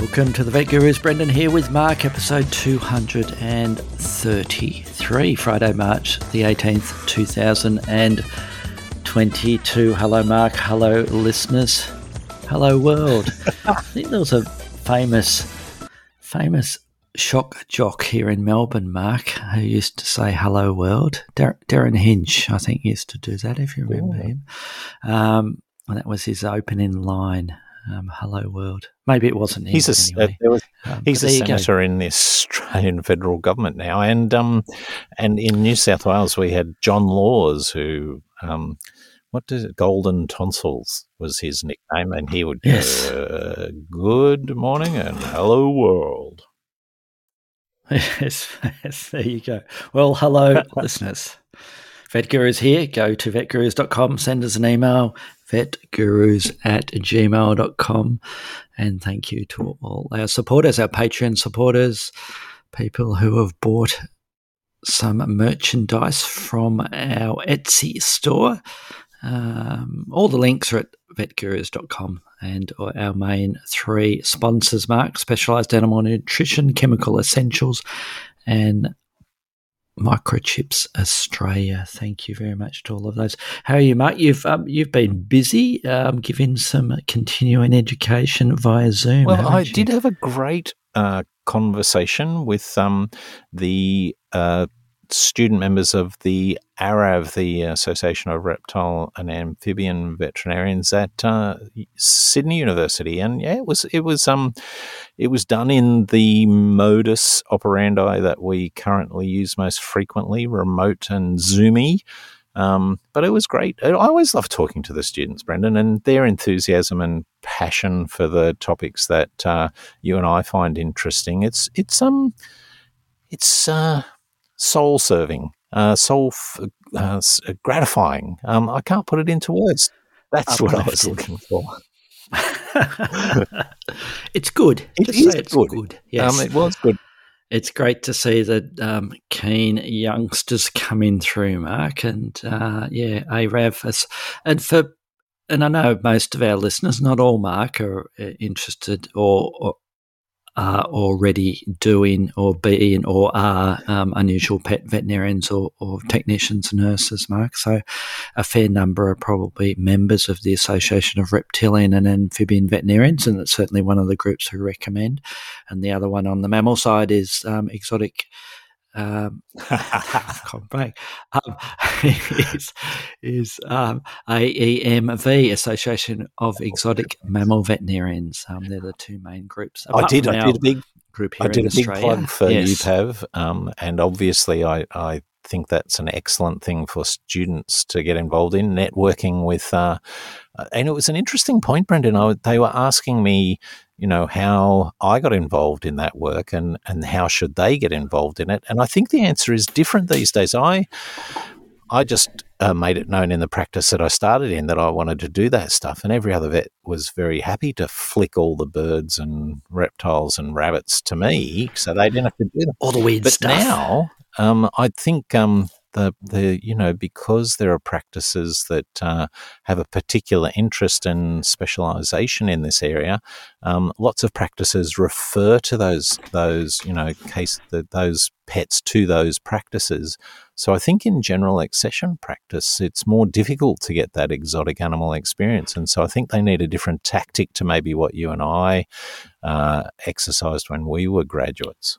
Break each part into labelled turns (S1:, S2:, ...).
S1: Welcome to the Vet Gurus. Brendan here with Mark, episode 233, Friday, March the 18th, 2022. Hello, Mark. Hello, listeners. Hello, world. I think there was a famous, famous shock jock here in Melbourne, Mark, who used to say "Hello, world." Dar- Derryn Hinch, I think, used to do that. If you remember him, um, and that was his opening line. Um, "Hello, world." Maybe it wasn't him.
S2: He's a
S1: anyway.
S2: uh, was,
S1: Um,
S2: he's a senator in the Australian federal government now, and um, and in New South Wales we had John Laws, who um, what does it? Golden tonsils was his nickname, and he would
S1: Yes.
S2: go, uh, "Good morning and hello world."
S1: Yes, yes, there you go. Well, hello, listeners. VetGurus here. Go to vetgurus.com, send us an email, vetgurus at gmail.com. And thank you to all our supporters, our Patreon supporters, people who have bought some merchandise from our Etsy store. Um, all the links are at vetgurus.com and our main three sponsors, Mark, Specialized Animal Nutrition, Chemical Essentials, and Microchips Australia. Thank you very much to all of those. How are you, Mark? You've um, you've been busy um, giving some continuing education via Zoom.
S2: Well, I
S1: you?
S2: did have a great uh, conversation with um, the uh, student members of the ARAV, the Association of Reptile and Amphibian Veterinarians at uh, Sydney University, and yeah, it was it was um it was done in the modus operandi that we currently use most frequently, remote and zoomy. Um, but it was great. I always love talking to the students, Brendan, and their enthusiasm and passion for the topics that uh, you and I find interesting. It's it's um it's uh, soul serving, uh, soul f- uh, gratifying. Um, I can't put it into words. That's what I was looking for.
S1: it's good.
S2: It
S1: Just
S2: is
S1: say it's
S2: good.
S1: good. Yes.
S2: Um, it was good.
S1: it's great to see the um, keen youngsters coming through, Mark, and uh, yeah, ARAV and for, and I know most of our listeners, not all, Mark, are uh, interested or, or are already doing or being or are um, unusual pet veterinarians or, or technicians, nurses, Mark. So a fair number are probably members of the Association of Reptilian and Amphibian Veterinarians, and it's certainly one of the groups who recommend. And the other one on the mammal side is um, exotic. Um, I've back. Um, is is um, AEMV, Association of Exotic Mammal Veterinarians. Um, they're the two main groups.
S2: I did. I did a big
S1: group here
S2: I did
S1: in
S2: a big plug for
S1: Yes.
S2: UPAV, um, and obviously, I, I think that's an excellent thing for students to get involved in networking with. Uh, and it was an interesting point, Brendan. I, they were asking me, you know, how I got involved in that work, and and how should they get involved in it? And I think the answer is different these days. I I just uh, made it known in the practice that I started in that I wanted to do that stuff, and every other vet was very happy to flick all the birds and reptiles and rabbits to me, so they didn't have to do that.
S1: All the weird
S2: But
S1: stuff.
S2: now, um, I think um, the the you know because there are practices that uh, have a particular interest and specialisation in this area, um, lots of practices refer to those those you know case the, those pets to those practices. So I think in general accession practice, it's more difficult to get that exotic animal experience, and so I think they need a different tactic to maybe what you and I uh, exercised when we were graduates.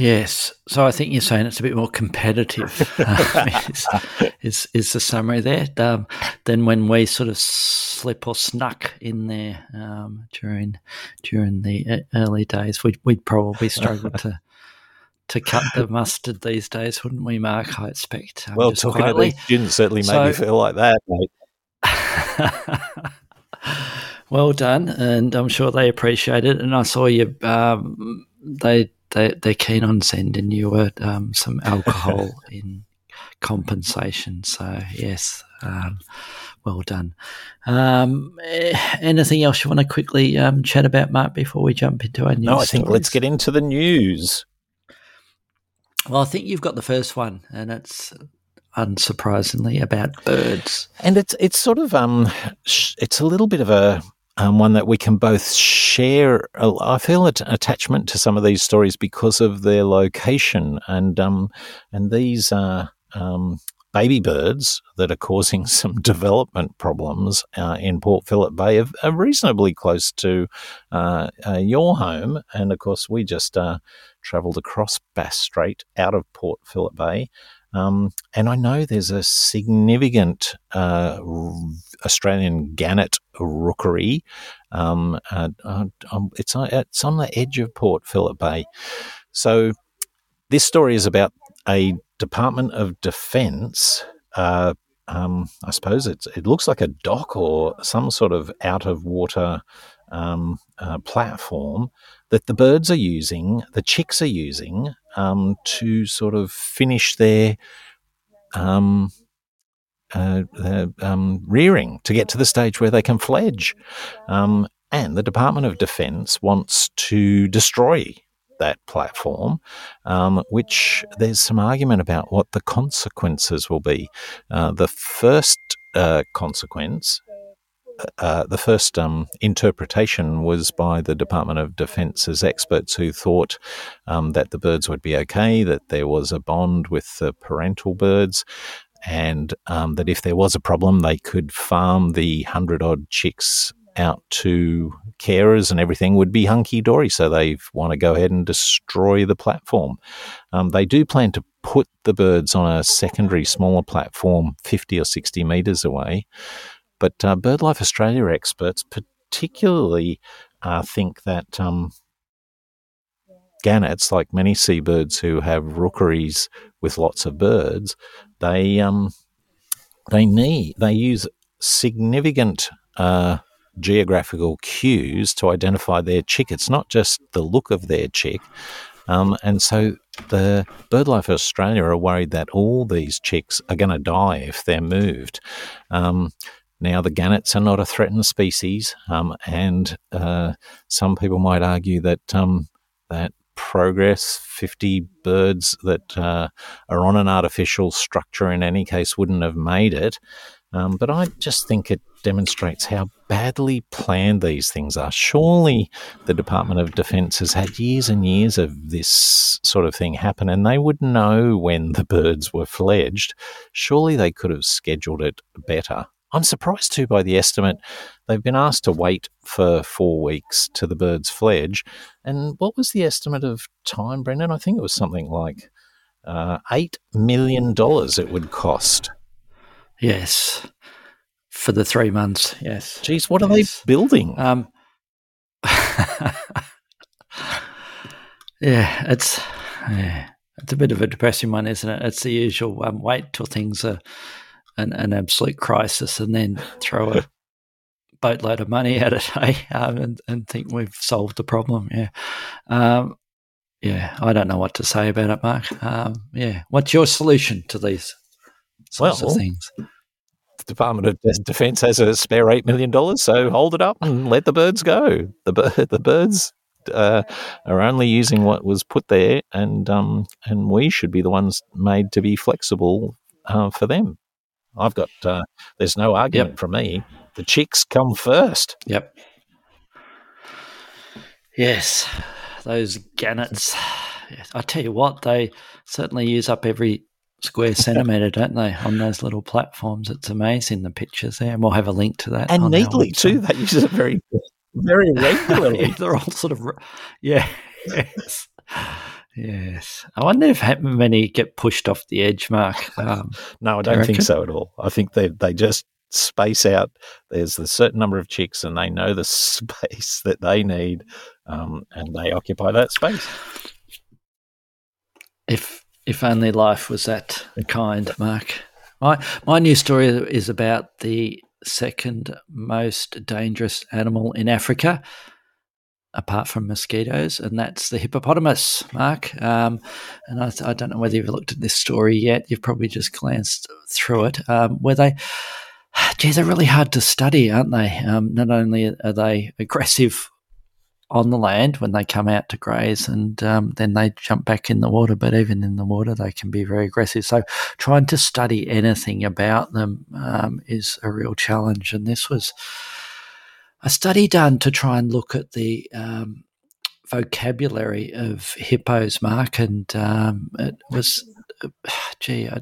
S1: Yes. So I think you're saying it's a bit more competitive, is, is, is the summary there, um, than when we sort of slip or snuck in there um, during during the early days. We'd, we'd probably struggle to to cut the mustard these days, wouldn't we, Mark? I expect. Um,
S2: Well, talking
S1: quietly.
S2: to these students certainly made
S1: So-
S2: me feel like that, mate.
S1: well done, and I'm sure they appreciate it. And I saw you; um, they they they're keen on sending you uh, um, some alcohol in compensation. So yes, um, well done. Um, eh, anything else you want to quickly um, chat about, Mark, before we jump into our news?
S2: No, I think
S1: stories?
S2: let's get into the news.
S1: Well, I think you've got the first one, and it's unsurprisingly about birds.
S2: And it's it's sort of um, it's a little bit of a um, one that we can both share. I feel an attachment to some of these stories because of their location, and um, and these are um, baby birds that are causing some development problems uh, in Port Phillip Bay are, are reasonably close to uh, uh, your home, and of course we just uh, travelled across Bass Strait out of Port Phillip Bay. Um, and I know there's a significant uh, Australian gannet rookery. Um, uh, uh, um, it's, on, it's on the edge of Port Phillip Bay. So this story is about a Department of Defence. Uh, um, I suppose it looks like a dock or some sort of out of water um, uh, platform that the birds are using, the chicks are using um, to sort of finish their um, uh, uh, um, rearing to get to the stage where they can fledge. Um, and the Department of Defence wants to destroy that platform, um, which there's some argument about what the consequences will be. Uh, the first uh, consequence uh, the first um, interpretation was by the Department of Defence's experts who thought um, that the birds would be okay, that there was a bond with the parental birds, and um, that if there was a problem, they could farm the hundred odd chicks out to carers and everything would be hunky dory. So they want to go ahead and destroy the platform. Um, they do plan to put the birds on a secondary, smaller platform 50 or 60 metres away. But uh, BirdLife Australia experts particularly uh, think that um, gannets, like many seabirds who have rookeries with lots of birds, they um, they need they use significant uh, geographical cues to identify their chick. It's not just the look of their chick. Um, and so the BirdLife Australia are worried that all these chicks are going to die if they're moved. Um, now, the gannets are not a threatened species, um, and uh, some people might argue that um, that progress, 50 birds that uh, are on an artificial structure in any case wouldn't have made it. Um, but I just think it demonstrates how badly planned these things are. Surely the Department of Defence has had years and years of this sort of thing happen, and they would know when the birds were fledged. Surely they could have scheduled it better. I'm surprised too by the estimate. They've been asked to wait for four weeks to the birds fledge. And what was the estimate of time, Brendan? I think it was something like uh, $8 million it would cost.
S1: Yes. For the three months, yes.
S2: Geez, what are they building?
S1: Um, yeah, it's yeah, it's a bit of a depressing one, isn't it? It's the usual um, wait till things are an, an absolute crisis and then throw a boatload of money at it, hey, um, and, and think we've solved the problem. Yeah. Um, yeah, I don't know what to say about it, Mark. Um, yeah. What's your solution to these sorts well, of things?
S2: The Department of Defence has a spare $8 million, so hold it up and let the birds go. The, the birds uh, are only using what was put there, and um, and we should be the ones made to be flexible uh, for them. I've got, uh, there's no argument yep. for me. The chicks come first.
S1: Yep. Yes, those gannets. I tell you what, they certainly use up every square centimetre, don't they, on those little platforms? It's amazing the pictures there, and we'll have a link to that.
S2: And neatly too. They use it very, very regularly.
S1: yeah, they're all sort of, yeah. Yes. Yes, I wonder if many get pushed off the edge, Mark. Um,
S2: no, I don't think so at all. I think they they just space out. There's a certain number of chicks, and they know the space that they need, um, and they occupy that space.
S1: If if only life was that kind, Mark. My my new story is about the second most dangerous animal in Africa. Apart from mosquitoes, and that's the hippopotamus, Mark. Um, and I, I, don't know whether you've looked at this story yet. You've probably just glanced through it, um, where they, geez, they're really hard to study, aren't they? Um, not only are they aggressive on the land when they come out to graze and um, then they jump back in the water. But even in the water, they can be very aggressive. So trying to study anything about them um, is a real challenge. And this was a study done to try and look at the um, vocabulary of hippos, Mark, and um, it was gee, I,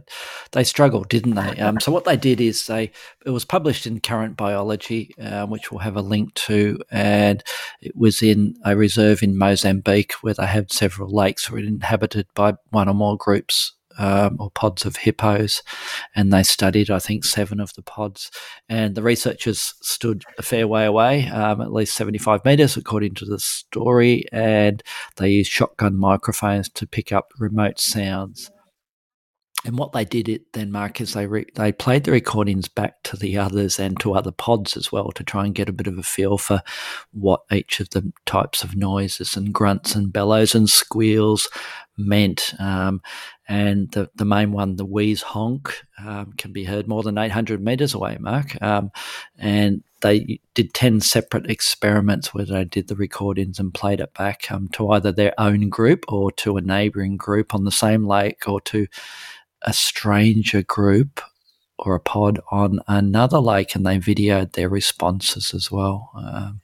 S1: they struggled, didn't they? Um, so what they did is they it was published in Current Biology, uh, which we'll have a link to, and it was in a reserve in Mozambique where they had several lakes were inhabited by one or more groups. Um, or pods of hippos, and they studied, I think, seven of the pods. And the researchers stood a fair way away, um, at least 75 metres, according to the story, and they used shotgun microphones to pick up remote sounds and what they did it then, Mark, is they re- they played the recordings back to the others and to other pods as well to try and get a bit of a feel for what each of the types of noises and grunts and bellows and squeals meant. Um, and the, the main one, the wheeze honk, um, can be heard more than 800 meters away, Mark. Um, and they did 10 separate experiments where they did the recordings and played it back um, to either their own group or to a neighboring group on the same lake or to a stranger group or a pod on another lake and they videoed their responses as well. Um,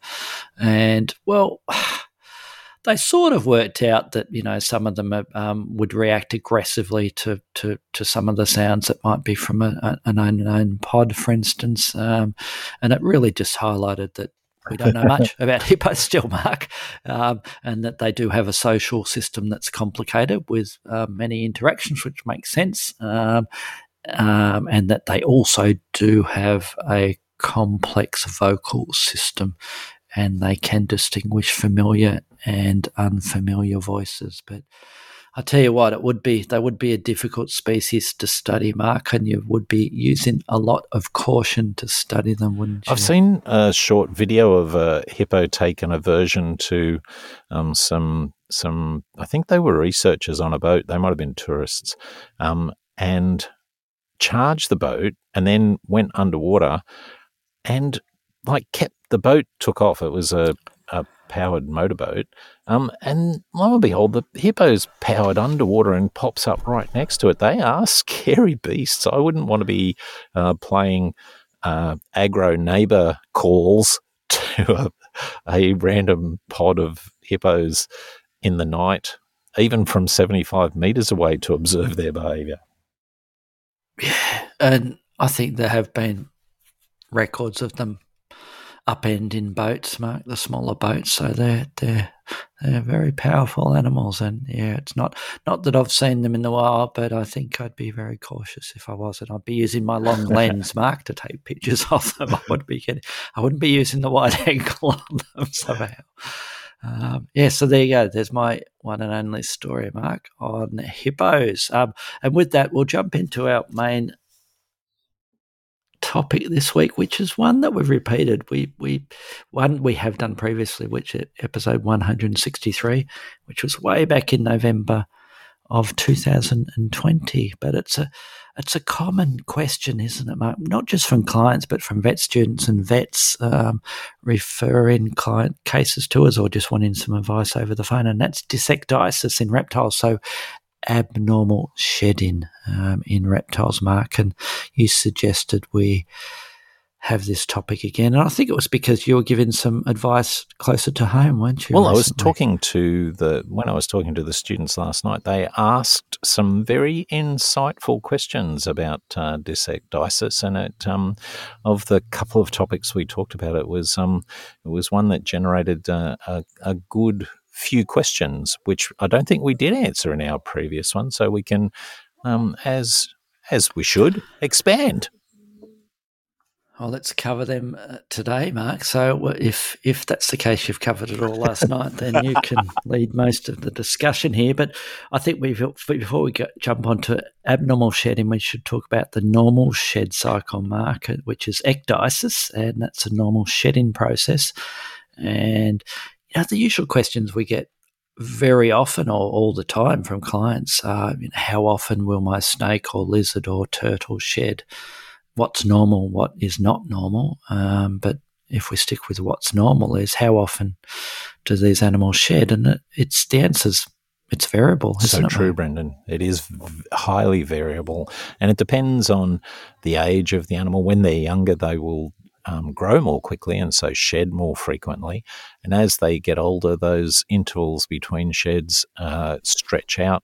S1: and well, they sort of worked out that you know some of them um, would react aggressively to, to, to some of the sounds that might be from a, an unknown pod, for instance, um, and it really just highlighted that we don't know much about hippos still, Mark, um, and that they do have a social system that's complicated with uh, many interactions, which makes sense, um, um, and that they also do have a complex vocal system, and they can distinguish familiar and unfamiliar voices, but I tell you what, it would be they would be a difficult species to study, Mark, and you would be using a lot of caution to study them, wouldn't you?
S2: I've seen a short video of a hippo take an aversion to um, some some. I think they were researchers on a boat. They might have been tourists, um, and charged the boat, and then went underwater, and like kept the boat took off. It was a a powered motorboat. Um, and lo and behold, the hippo's powered underwater and pops up right next to it. They are scary beasts. I wouldn't want to be uh, playing uh, aggro neighbor calls to a, a random pod of hippos in the night, even from 75 meters away to observe their behavior.
S1: Yeah, and I think there have been records of them upending boats, Mark, the smaller boats. So they're they're they're very powerful animals, and yeah, it's not not that I've seen them in the wild, but I think I'd be very cautious if I was, and I'd be using my long lens, Mark, to take pictures of them. I would be getting, I wouldn't be using the wide angle on them somehow. Um, yeah, so there you go. There's my one and only story, Mark, on hippos. Um, and with that, we'll jump into our main topic this week, which is one that we've repeated. We we one we have done previously, which episode 163, which was way back in November of 2020. But it's a it's a common question, isn't it, Mark? Not just from clients, but from vet students and vets um, referring client cases to us or just wanting some advice over the phone. And that's dysecdysis in reptiles. So abnormal shedding um, in reptiles, Mark, and you suggested we have this topic again. And I think it was because you were giving some advice closer to home, weren't you?
S2: Well, recently? I was talking to the when I was talking to the students last night. They asked some very insightful questions about uh, and it um, of the couple of topics we talked about, it was um, it was one that generated uh, a, a good few questions, which I don't think we did answer in our previous one. So we can, um, as as we should, expand.
S1: Well, let's cover them uh, today, Mark. So, if if that's the case, you've covered it all last night, then you can lead most of the discussion here. But I think we before we go, jump onto abnormal shedding, we should talk about the normal shed cycle, Mark, which is ecdysis, and that's a normal shedding process. And know, the usual questions we get very often or all the time from clients are you know, how often will my snake or lizard or turtle shed? What's normal? What is not normal? Um, but if we stick with what's normal, is how often do these animals shed? And it, it's the answer's it's variable.
S2: so
S1: it,
S2: true, Brendan. It is highly variable, and it depends on the age of the animal. When they're younger, they will um, grow more quickly and so shed more frequently. And as they get older, those intervals between sheds uh, stretch out.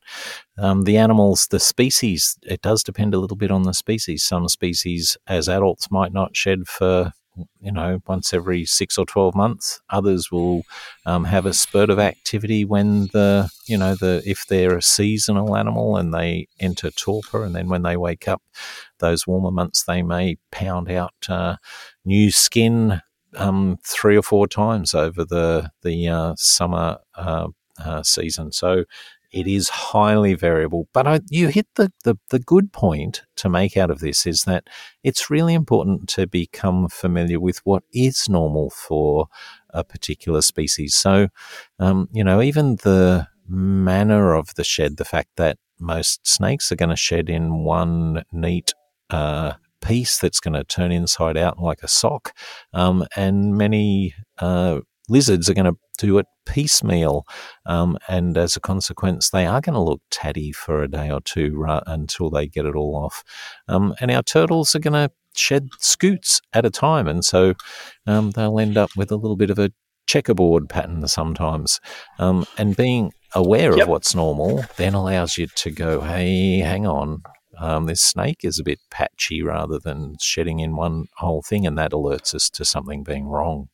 S2: Um, the animals, the species, it does depend a little bit on the species. Some species, as adults, might not shed for you know, once every six or 12 months. Others will um, have a spurt of activity when the, you know, the, if they're a seasonal animal and they enter torpor and then when they wake up, those warmer months, they may pound out uh, new skin um, three or four times over the, the uh, summer uh, uh season. So it is highly variable. But I, you hit the, the, the good point to make out of this is that it's really important to become familiar with what is normal for a particular species. So, um, you know, even the manner of the shed, the fact that most snakes are going to shed in one neat uh, piece that's going to turn inside out like a sock, um, and many uh, lizards are going to do it piecemeal. Um, and as a consequence, they are going to look tatty for a day or two uh, until they get it all off. Um, and our turtles are going to shed scutes at a time. And so um, they'll end up with a little bit of a checkerboard pattern sometimes. Um, and being aware yep. of what's normal then allows you to go, hey, hang on. Um, this snake is a bit patchy rather than shedding in one whole thing, and that alerts us to something being wrong.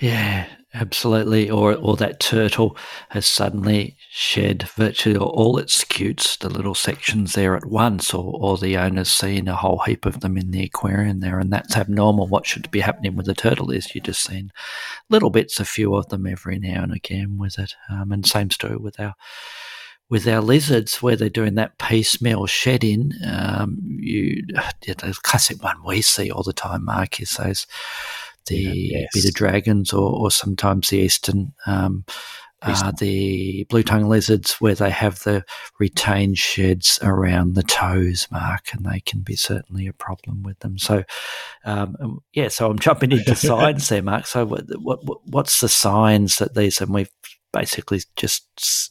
S1: Yeah, absolutely. Or or that turtle has suddenly shed virtually all its scutes, the little sections there at once, or, or the owner's seen a whole heap of them in the aquarium there, and that's abnormal. What should be happening with the turtle is you're just seeing little bits, a few of them every now and again with it. Um, and same story with our with our lizards, where they're doing that piecemeal shedding, um, you the classic one we see all the time, Mark, is those the yes. bearded dragons, or, or sometimes the eastern. Um, uh, the blue tongue lizards, where they have the retained sheds around the toes, Mark, and they can be certainly a problem with them. So, um, um yeah, so I'm jumping into signs there, Mark. So, what, what, what's the signs that these, and we've basically just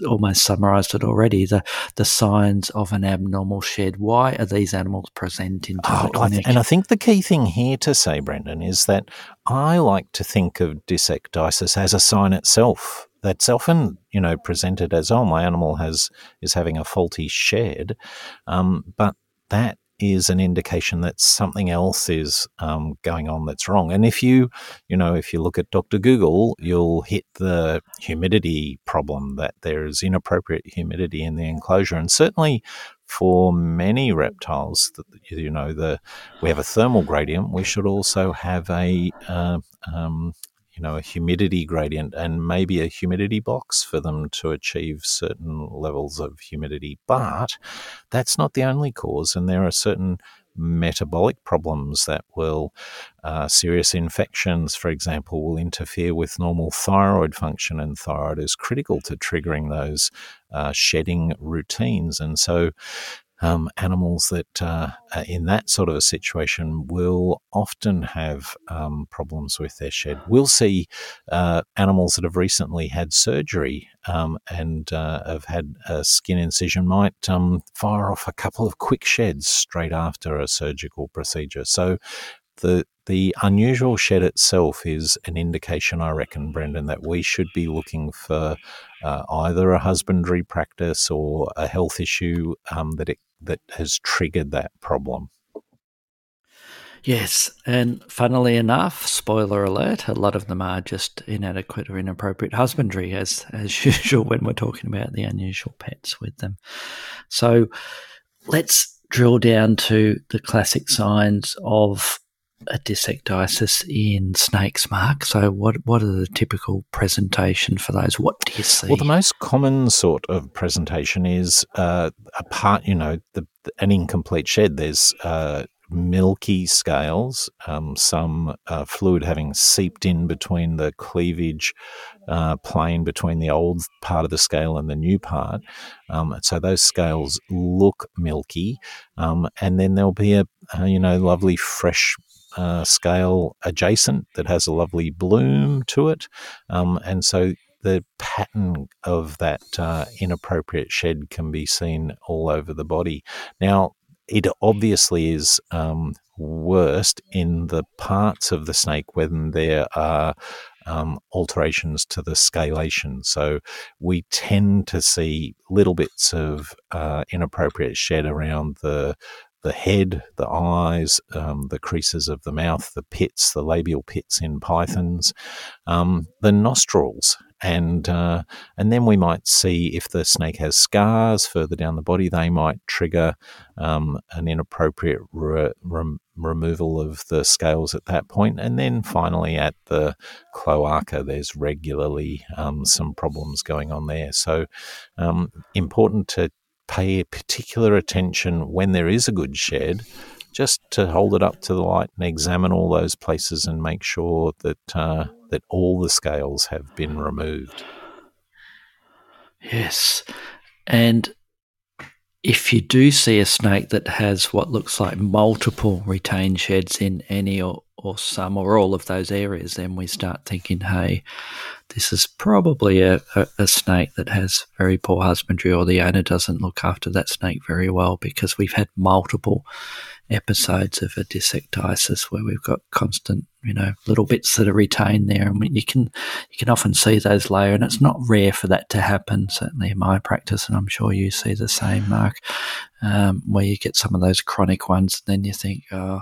S1: almost summarized it already. The the signs of an abnormal shed. Why are these animals presenting to oh, the clinic?
S2: and I think the key thing here to say, Brendan, is that I like to think of dysecdysis as a sign itself. That's often, you know, presented as, oh, my animal has is having a faulty shed, um, but that is an indication that something else is um, going on that's wrong. And if you, you know, if you look at Dr. Google, you'll hit the humidity problem that there is inappropriate humidity in the enclosure. And certainly for many reptiles, you know, the we have a thermal gradient. We should also have a uh, um, you know, a humidity gradient and maybe a humidity box for them to achieve certain levels of humidity. But that's not the only cause, and there are certain metabolic problems that will, uh, serious infections, for example, will interfere with normal thyroid function, and thyroid is critical to triggering those uh, shedding routines. And so, um, animals that uh, are in that sort of a situation will often have um, problems with their shed. We'll see uh, animals that have recently had surgery um, and uh, have had a skin incision might um, fire off a couple of quick sheds straight after a surgical procedure. So the the unusual shed itself is an indication, I reckon, Brendan, that we should be looking for uh, either a husbandry practice or a health issue um, that it that has triggered that problem.
S1: Yes, and funnily enough, spoiler alert, a lot of them are just inadequate or inappropriate husbandry, as as usual when we're talking about the unusual pets with them. So let's drill down to the classic signs of a dysecdysis in snakes, Mark. So, what what are the typical presentation for those? What do you see?
S2: Well, the most common sort of presentation is uh, a part, you know, the, an incomplete shed. There's uh, milky scales, um, some uh, fluid having seeped in between the cleavage uh, plane between the old part of the scale and the new part. Um, so those scales look milky, um, and then there'll be a, a you know lovely fresh uh, scale adjacent that has a lovely bloom to it, um, and so the pattern of that uh, inappropriate shed can be seen all over the body. Now, it obviously is um, worst in the parts of the snake when there are um, alterations to the scalation. So we tend to see little bits of uh, inappropriate shed around the the head, the eyes, um, the creases of the mouth, the pits, the labial pits in pythons, um, the nostrils, and uh, and then we might see if the snake has scars further down the body, they might trigger um, an inappropriate re- re- removal of the scales at that point, and then finally at the cloaca, there's regularly um, some problems going on there. So um, important to pay particular attention when there is a good shed just to hold it up to the light and examine all those places and make sure that uh, that all the scales have been removed.
S1: Yes, and if you do see a snake that has what looks like multiple retained sheds in any or, or some or all of those areas, then we start thinking, hey, this is probably a, a, a, snake that has very poor husbandry or the owner doesn't look after that snake very well because we've had multiple episodes of a dysecdysis where we've got constant, you know, little bits that are retained there, and you can you can often see those layer, and it's not rare for that to happen. Certainly in my practice, and I'm sure you see the same, Mark, um, where you get some of those chronic ones, and then you think, oh,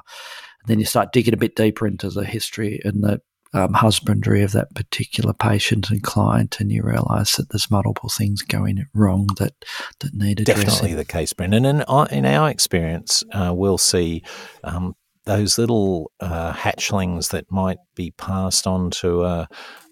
S1: then you start digging a bit deeper into the history and the um, husbandry of that particular patient and client, and you realise that there's multiple things going wrong that that need addressing.
S2: Definitely the case, Brendan. And in our experience, uh, we'll see. Um, those little uh, hatchlings that might be passed on to a,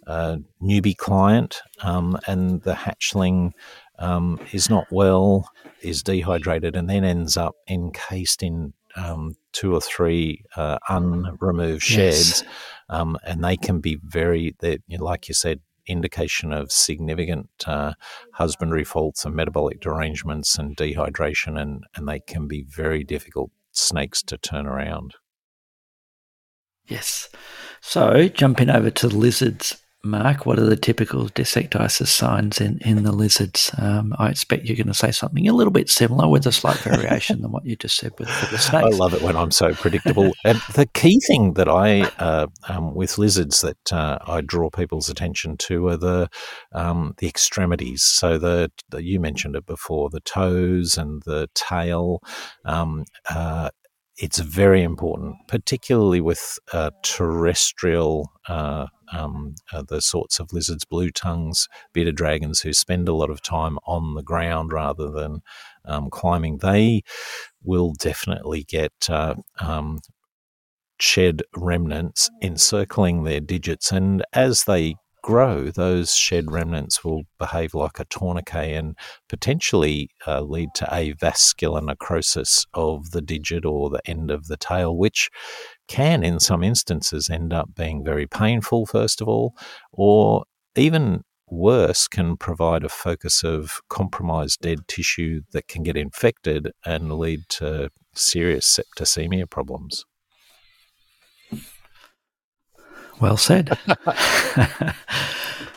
S2: a newbie client, um, and the hatchling um, is not well, is dehydrated, and then ends up encased in um, two or three uh, unremoved sheds, yes. Um, and they can be very, you know, like you said, indication of significant uh, husbandry faults and metabolic derangements and dehydration, and, and they can be very difficult snakes to turn around.
S1: Yes. So, jumping over to lizards Mark, what are the typical dysecdysis signs in, in the lizards? Um, I expect you're going to say something a little bit similar with a slight variation than what you just said with the snakes. I
S2: love it when I'm so predictable. and the key thing that I, uh, um, with lizards, that uh, I draw people's attention to are the um, the extremities. So the, the, you mentioned it before, the toes and the tail. Um, uh, it's very important, particularly with uh, terrestrial, uh, um, uh, the sorts of lizards, blue tongues, bearded dragons who spend a lot of time on the ground rather than um, climbing. They will definitely get uh, um, shed remnants encircling their digits, and as they grow, those shed remnants will behave like a tourniquet and potentially uh, lead to avascular necrosis of the digit or the end of the tail, which can, in some instances, end up being very painful, first of all, or even worse, can provide a focus of compromised dead tissue that can get infected and lead to serious septicemia problems.
S1: Well said.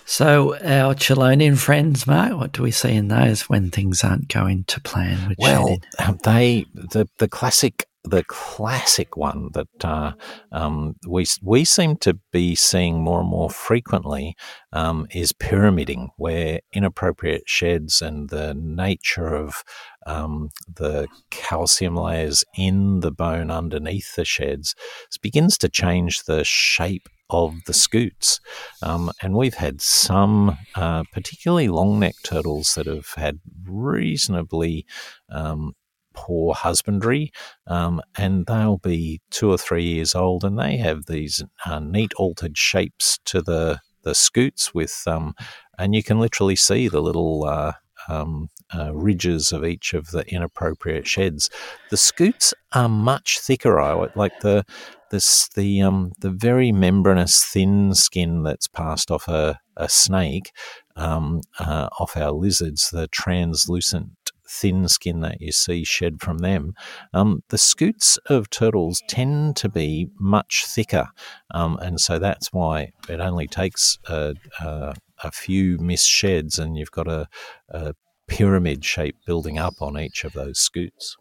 S1: so, our Chelonian friends, Mark, what do we see in those when things aren't going to plan?
S2: well, um, they the the classic the classic one that uh, um, we we seem to be seeing more and more frequently um, is pyramiding, where inappropriate sheds and the nature of um, the calcium layers in the bone underneath the sheds begins to change the shape of the scutes. Um, and we've had some, uh, particularly long neck turtles, that have had reasonably um, poor husbandry, um, and they'll be two or three years old, and they have these uh, neat altered shapes to the the scutes with, um, and you can literally see the little uh, um, uh, ridges of each of the inappropriate sheds. The scutes are much thicker. I like the this the um the very membranous thin skin that's passed off a, a snake um, uh, off our lizards, the translucent thin skin that you see shed from them. Um, the scutes of turtles tend to be much thicker, um, and so that's why it only takes a, a, a few missed sheds, and you've got a, a pyramid shape building up on each of those scutes.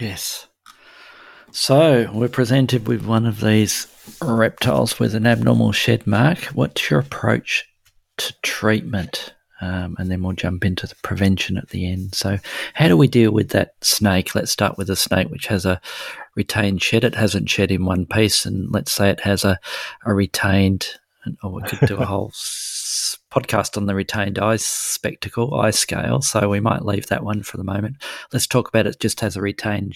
S1: Yes. So we're presented with one of these reptiles with an abnormal shed mark. What's your approach to treatment? Um, and then we'll jump into the prevention at the end. So, how do we deal with that snake? Let's start with a snake which has a retained shed. It hasn't shed in one piece, and let's say it has a, a retained, or we could do a whole podcast on the retained eye spectacle, eye scale. So, we might leave that one for the moment. Let's talk about it just as a retained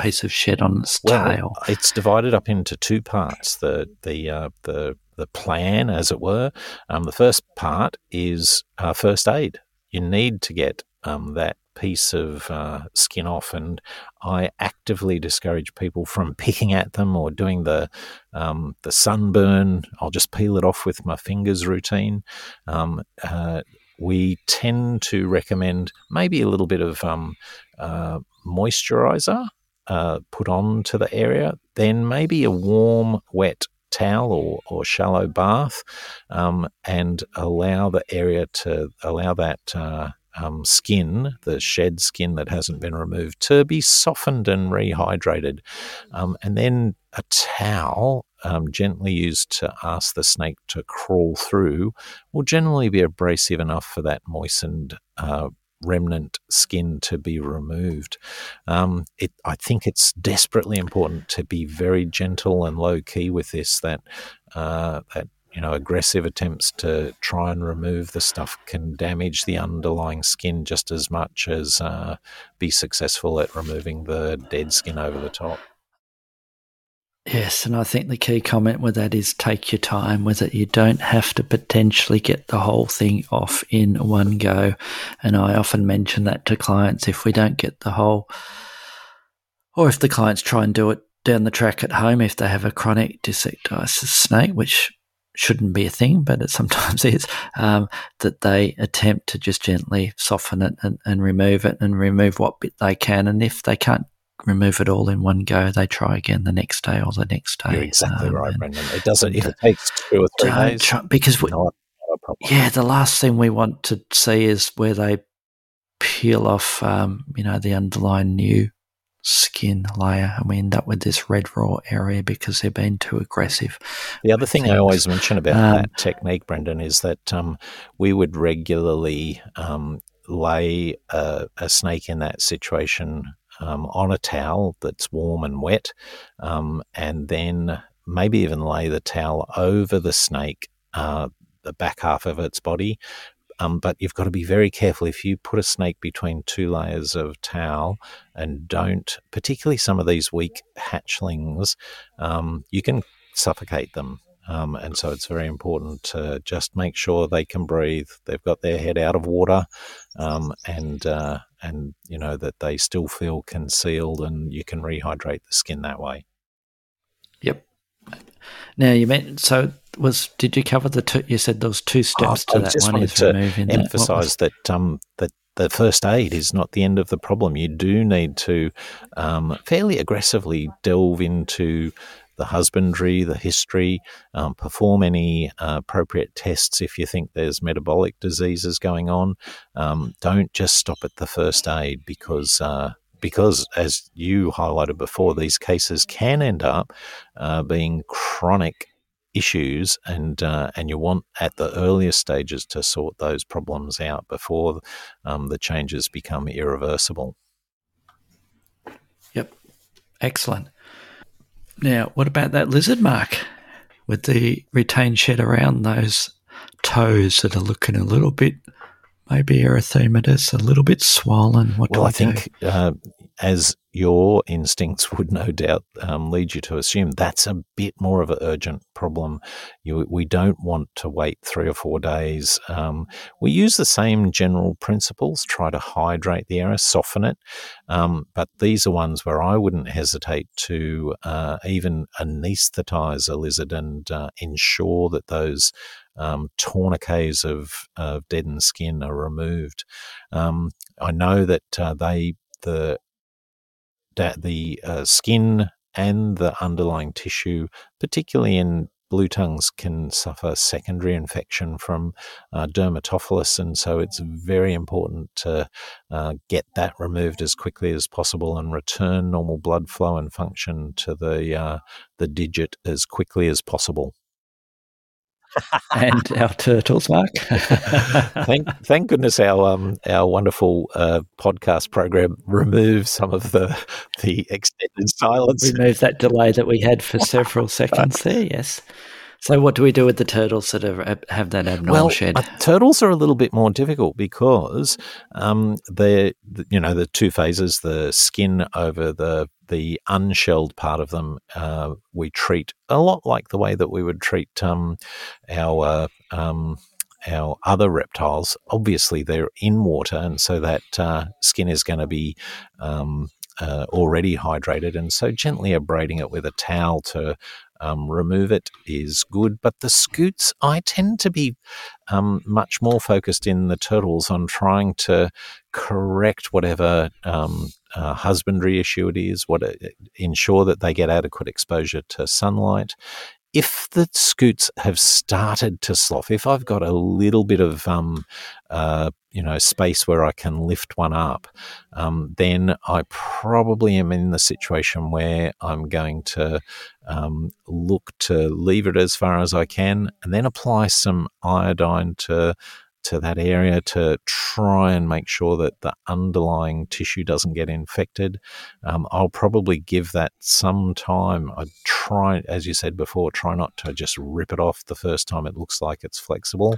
S1: piece of shed on its well, tail.
S2: It's divided up into two parts. The the uh, the the plan, as it were. Um, the first part is uh, first aid. You need to get um, that piece of uh, skin off, and I actively discourage people from picking at them or doing the um, the sunburn. I'll just peel it off with my fingers routine. Um, uh, we tend to recommend maybe a little bit of um, uh, moisturizer uh, put on to the area, then maybe a warm, wet towel or, or shallow bath um, and allow the area to allow that uh, um, skin, the shed skin that hasn't been removed, to be softened and rehydrated. Um, and then a towel um, gently used to ask the snake to crawl through will generally be abrasive enough for that moistened uh, remnant skin to be removed. Um, it, I think it's desperately important to be very gentle and low key with this. That uh, that you know aggressive attempts to try and remove the stuff can damage the underlying skin just as much as uh, be successful at removing the dead skin over the top.
S1: Yes, and I think the key comment with that is take your time with it. You don't have to potentially get the whole thing off in one go. And I often mention that to clients if we don't get the whole, or if the clients try and do it down the track at home, if they have a chronic dysecdysis snake, which shouldn't be a thing, but it sometimes is, um, that they attempt to just gently soften it and, and remove it and remove what bit they can. And if they can't remove it all in one go. They try again the next day or the next day.
S2: You're exactly um, right, Brendan. It doesn't. If it takes two or three days, try,
S1: because we, not, not yeah, the last thing we want to see is where they peel off, um, you know, the underlying new skin layer, and we end up with this red raw area because they've been too aggressive.
S2: The other thing things. I always mention about um, that technique, Brendan, is that um, we would regularly um, lay a, a snake in that situation um, on a towel that's warm and wet, um, and then maybe even lay the towel over the snake, uh, the back half of its body. Um, but you've got to be very careful if you put a snake between two layers of towel and don't, particularly some of these weak hatchlings, um, you can suffocate them. Um, and so it's very important to just make sure they can breathe. They've got their head out of water, um, and uh, and you know that they still feel concealed, and you can rehydrate the skin that way.
S1: Yep. Now you meant so was did you cover the two? You said there was two steps oh, to I that.
S2: Just
S1: One
S2: wanted to emphasise that, that um that the first aid is not the end of the problem. You do need to um, fairly aggressively delve into the husbandry, the history, um, perform any uh, appropriate tests if you think there's metabolic diseases going on. Um, don't just stop at the first aid because. Uh, because, as you highlighted before, these cases can end up uh, being chronic issues, and uh, and you want at the earliest stages to sort those problems out before um, the changes become irreversible.
S1: Yep, excellent. Now, what about that lizard mark with the retained shed around those toes that are looking a little bit, maybe erythematous, a little bit swollen? What
S2: well,
S1: I,
S2: I think uh, as your instincts would no doubt um, lead you to assume that's a bit more of an urgent problem. You, we don't want to wait three or four days. Um, we use the same general principles, try to hydrate the area, soften it, um, but these are ones where I wouldn't hesitate to uh, even anaesthetize a lizard and uh, ensure that those um, tourniquets of, of deadened skin are removed. Um, I know that uh, they the that the uh, skin and the underlying tissue, particularly in blue tongues, can suffer secondary infection from uh, dermatophilus, and so it's very important to uh, get that removed as quickly as possible and return normal blood flow and function to the uh, the digit as quickly as possible
S1: and our turtles, Mark.
S2: thank, thank goodness our um, our wonderful uh, podcast program removes some of the the extended silence.
S1: Remove that delay that we had for several seconds there. Yes. So, what do we do with the turtles that have, have that abnormal
S2: well,
S1: shed?
S2: Uh, turtles are a little bit more difficult because um, they're, you know, the two phases, the skin over the the unshelled part of them, uh, we treat a lot like the way that we would treat um, our uh, um, our other reptiles. Obviously, they're in water, and so that uh, skin is going to be um, uh, already hydrated, and so gently abrading it with a towel to um, remove it is good. But the scutes, I tend to be um, much more focused in the turtles on trying to correct whatever um, uh, husbandry issue it is, what uh, ensure that they get adequate exposure to sunlight, if the scutes have started to slough, if I've got a little bit of um, uh, you know space where I can lift one up, um, then I probably am in the situation where I'm going to um, look to leave it as far as I can, and then apply some iodine to to that area to try and make sure that the underlying tissue doesn't get infected. Um, I'll probably give that some time. I try, as you said before, try not to just rip it off the first time it looks like it's flexible.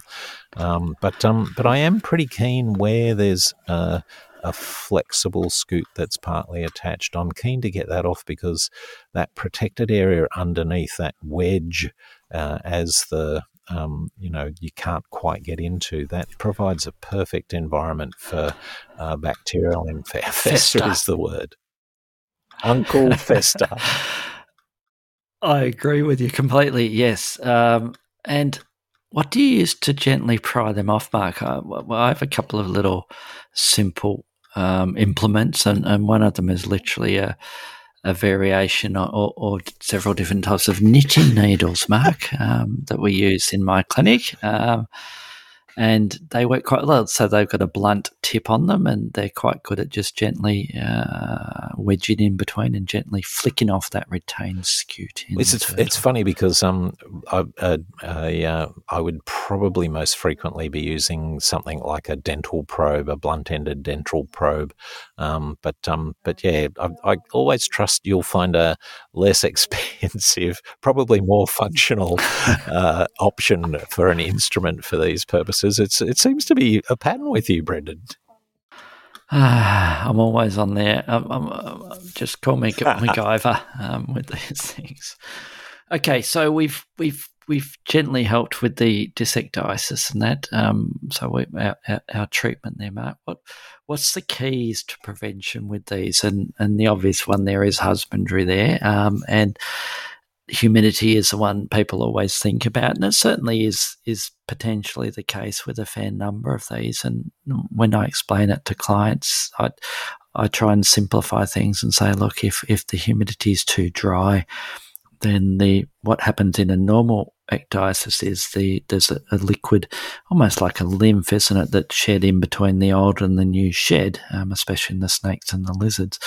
S2: Um, but um, but I am pretty keen where there's a flexible scute that's partly attached. I'm keen to get that off because that protected area underneath that wedge, uh, as the um, you know you can't quite get into. That provides a perfect environment for uh, bacterial infection. Festa is the word. Uncle Fester.
S1: I agree with you completely. Yes, um, and what do you use to gently pry them off, Mark? I, well, I have a couple of little simple um, implements, and, and one of them is literally a a variation or, or, several different types of knitting needles, Mark, um, that we use in my clinic. Um, and they work quite well. So they've got a blunt tip on them, and they're quite good at just gently uh, wedging in between and gently flicking off that retained scute.
S2: It's it's, it's, funny because um I uh, I, uh, I would probably most frequently be using something like a dental probe, a blunt ended dental probe, um but um but yeah I, I always trust you'll find a less expensive, probably more functional uh, option for an instrument for these purposes it's it seems to be a pattern with you, Brendan.
S1: I'm always on there. I'm, I'm, I'm, just call me MacGyver um, with these things. Okay, so we've we've we've gently helped with the dysecdysis and that. Um, so we, our, our, our, treatment there, Mark. What what's the keys to prevention with these? And and the obvious one there is husbandry there. Um, and humidity is the one people always think about, and it certainly is is potentially the case with a fair number of these. And when I explain it to clients, I I try and simplify things and say, look, if if the humidity is too dry, then the what happens in a normal ecdysis is the there's a, a, liquid, almost like a lymph, isn't it, that's shed in between the old and the new shed, um, especially in the snakes and the lizards.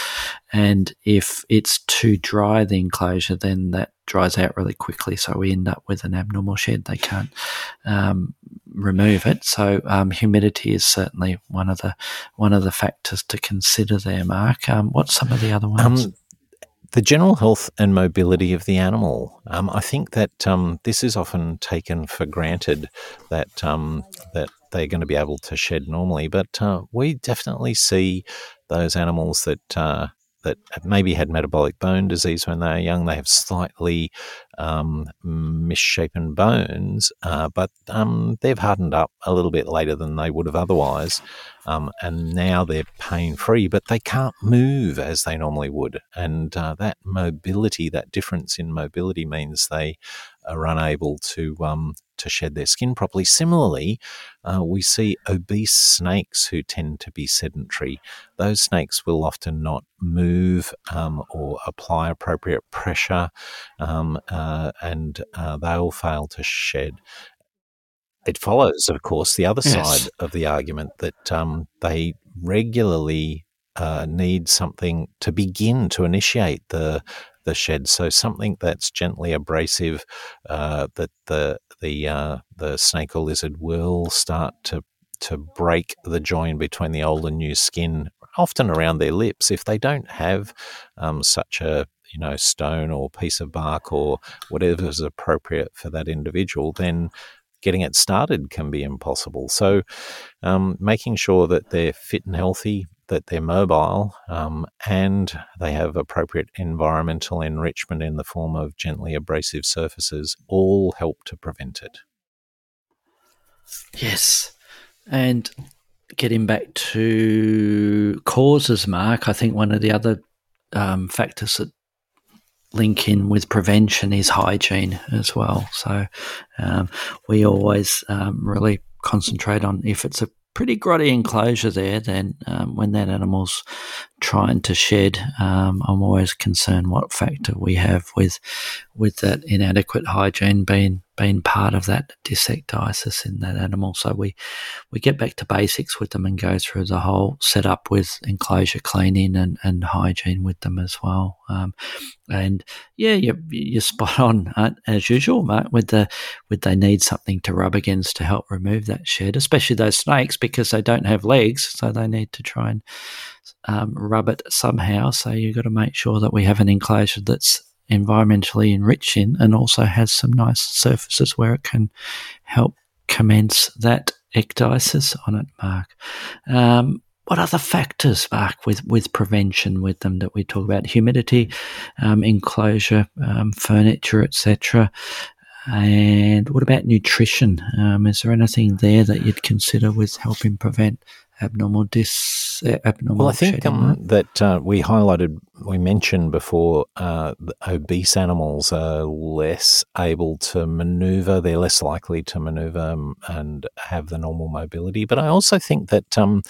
S1: And if it's too dry, the enclosure, then that dries out really quickly. So we end up with an abnormal shed. They can't um, remove it. So um, humidity is certainly one of the one of the factors to consider there. Mark, um, what's some of the other ones?
S2: The general health and mobility of the animal. Um, I think that um, this is often taken for granted that um, that they're going to be able to shed normally, but uh, we definitely see those animals that uh, that maybe had metabolic bone disease when they were young. They have slightly um, misshapen bones, uh, but um, they've hardened up a little bit later than they would have otherwise. Um, and now they're pain free, but they can't move as they normally would. And uh, that mobility, that difference in mobility, means they are unable to um, to shed their skin properly. Similarly, uh, we see obese snakes who tend to be sedentary. Those snakes will often not move um, or apply appropriate pressure, um, uh, and uh, they'll fail to shed. It follows, of course, the other yes. side of the argument that um, they regularly uh, need something to begin to initiate the the shed. So something that's gently abrasive uh, that the the uh, the snake or lizard will start to to break the join between the old and new skin, often around their lips. If they don't have um, such a you know stone or piece of bark or whatever is appropriate for that individual, then getting it started can be impossible. So, um, making sure that they're fit and healthy that they're mobile um, and they have appropriate environmental enrichment in the form of gently abrasive surfaces all help to prevent it.
S1: Yes. And getting back to causes, Mark, I think one of the other um, factors that link in with prevention is hygiene as well. So um, we always um, really concentrate on if it's a pretty grotty enclosure there, then um, when that animal's trying to shed, um, I'm always concerned what factor we have with with that inadequate hygiene being being part of that dysecdysis in that animal. So we we get back to basics with them and go through the whole setup with enclosure cleaning and, and hygiene with them as well. Um, and yeah, you're, you're spot on uh, as usual, Mark. With the with they need something to rub against to help remove that shed, especially those snakes because they don't have legs, so they need to try and um, rub it somehow. So you've got to make sure that we have an enclosure that's environmentally enriching and also has some nice surfaces where it can help commence that ecdysis on it, Mark. Um, what other factors, Mark, with, with prevention with them that we talk about? Humidity, um, enclosure, um, furniture, etc. And what about nutrition? Um, is there anything there that you'd consider with helping prevent abnormal dis uh, abnormal.
S2: Well, I think um, that uh, we highlighted, we mentioned before, uh, obese animals are less able to maneuver. They're less likely to maneuver um, and have the normal mobility. But I also think that um,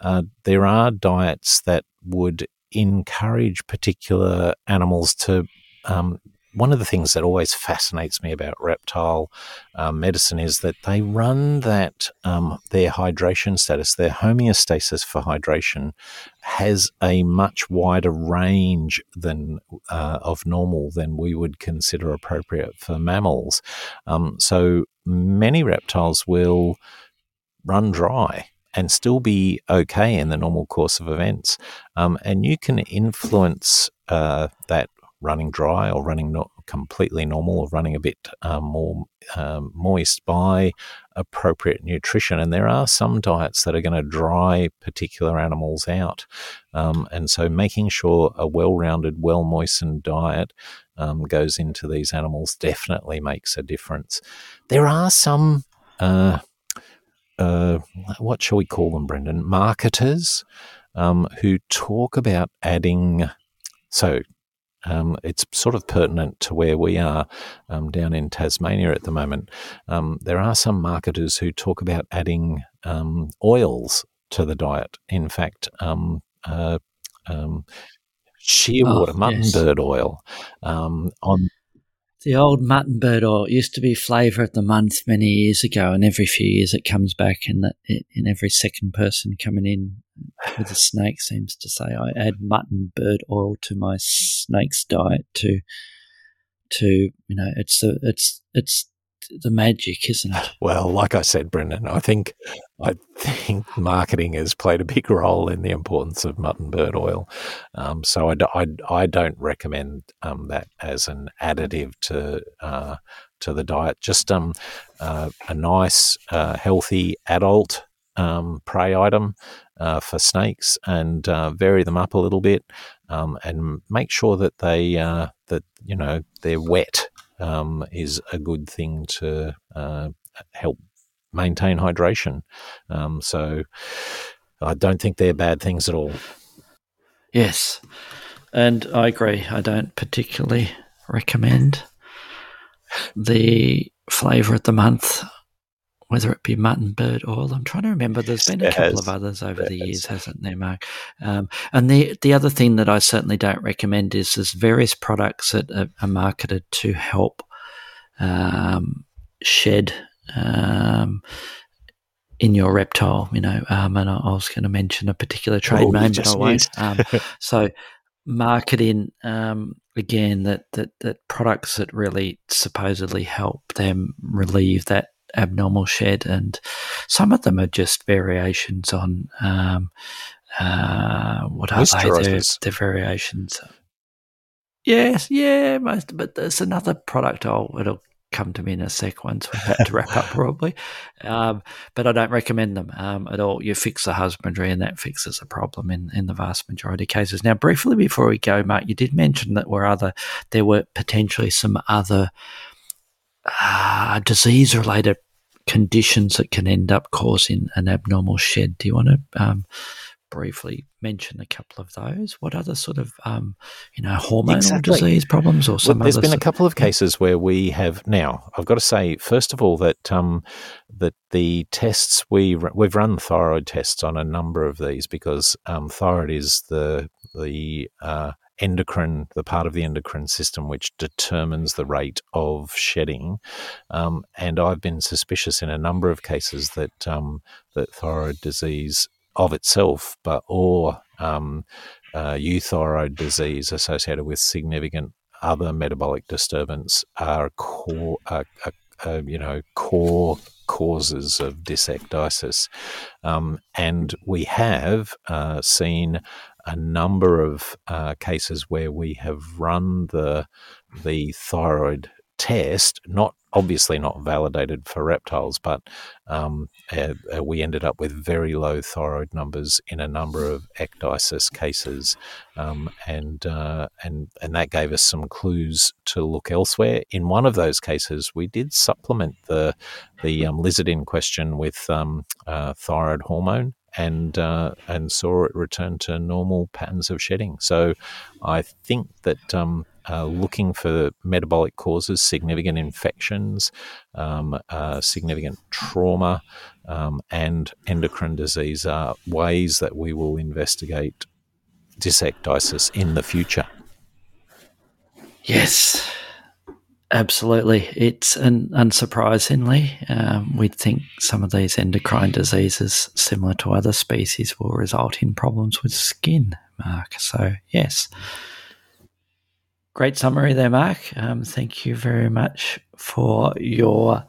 S2: uh, there are diets that would encourage particular animals to um, one of the things that always fascinates me about reptile um, medicine is that they run that um, their hydration status, their homeostasis for hydration, has a much wider range than uh, of normal than we would consider appropriate for mammals. Um, so many reptiles will run dry and still be okay in the normal course of events. Um, and you can influence uh, that running dry or running not completely normal or running a bit um, more um, moist by appropriate nutrition. And there are some diets that are going to dry particular animals out. Um, and so making sure a well rounded, well moistened diet um, goes into these animals definitely makes a difference. There are some. Uh, uh, what shall we call them, Brendan? Marketers um, who talk about adding so um, it's sort of pertinent to where we are um, down in Tasmania at the moment. Um, there are some marketers who talk about adding um, oils to the diet. In fact, um, uh, um, shearwater, oh, mutton yes. bird oil on
S1: the old mutton bird oil used to be flavour of the month many years ago, and every few years it comes back, and that in every second person coming in with a snake seems to say, "I add mutton bird oil to my snake's diet to to you know it's the it's it's the magic, isn't it?
S2: Well, like I said, Brendan, I think I think marketing has played a big role in the importance of mutton bird oil. Um, so I, I, I, don't recommend um, that as an additive to uh, to the diet. Just um, uh, a nice, uh, healthy adult um, prey item uh, for snakes and uh, vary them up a little bit. um, and make sure that they uh, that you know they're wet um, is a good thing to uh, help maintain hydration. Um, so I don't think they're bad things at all.
S1: Yes, and I agree. I don't particularly recommend the flavour of the month, whether it be mutton, bird oil. I'm trying to remember. There's been a couple of others over the years, hasn't there, Mark? Um, and the the other thing that I certainly don't recommend is there's various products that are, are marketed to help um, shed um, in your reptile, you know, um, and I, I was going to mention a particular trade oh, name, but I won't. Um, so, marketing um, again that, that that products that really supposedly help them relieve that abnormal shed, and some of them are just variations on um, uh, what are they? They're, they're variations. Yes, yeah, most, but there's another product. Oh, it'll come to me in a sec once we're about to wrap up, probably. Um, but I don't recommend them um, at all. You fix the husbandry, and that fixes the problem in, in the vast majority of cases. Now, briefly before we go, Mark, you did mention that were other there were potentially some other uh, disease related conditions that can end up causing an abnormal shed. Do you want to um, briefly mention a couple of those. What other sort of, um, you know, hormonal exactly. disease problems or some?
S2: Well, there's been a couple of cases where we have now. I've got to say, first of all, that um, that the tests we we've run thyroid tests on a number of these because um, thyroid is the the uh, endocrine, the part of the endocrine system which determines the rate of shedding. Um, and I've been suspicious in a number of cases that um, that thyroid disease of itself, but or um, uh, euthyroid disease associated with significant other metabolic disturbance are core, uh, uh, you know, core causes of dysecdysis. Um, and we have uh, seen a number of uh, cases where we have run the the thyroid test, not obviously not validated for reptiles, but um, uh, we ended up with very low thyroid numbers in a number of ecdysis cases, um, and uh, and and that gave us some clues to look elsewhere. In one of those cases, we did supplement the the um, lizard in question with um, uh, thyroid hormone, and uh, and saw it return to normal patterns of shedding. So I think that um, uh, looking for metabolic causes, significant infections, um, uh, significant trauma, um, and endocrine disease are ways that we will investigate dysecdysis in the future.
S1: Yes, absolutely. It's and unsurprisingly, um, we'd think some of these endocrine diseases, similar to other species, will result in problems with skin. Mark. So yes. Great summary there, Mark. Um, thank you very much for your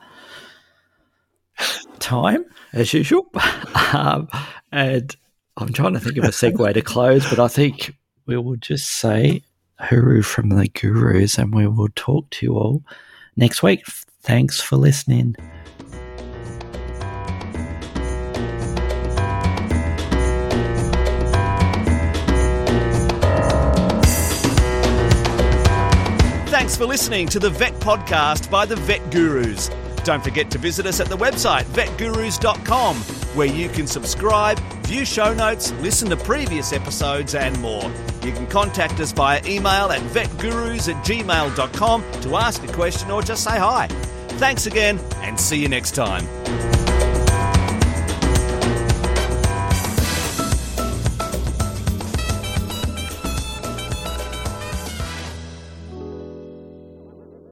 S1: time, as usual. um, and I'm trying to think of a segue to close, but I think we will just say hooroo from the gurus and we will talk to you all next week. Thanks for listening.
S3: Thanks for listening to the Vet Podcast by the Vet Gurus. Don't forget to visit us at the website vetgurus.com, where you can subscribe, view show notes, listen to previous episodes, and more. You can contact us via email at vetgurus at gmail.com to ask a question or just say hi. Thanks again, and see you next time.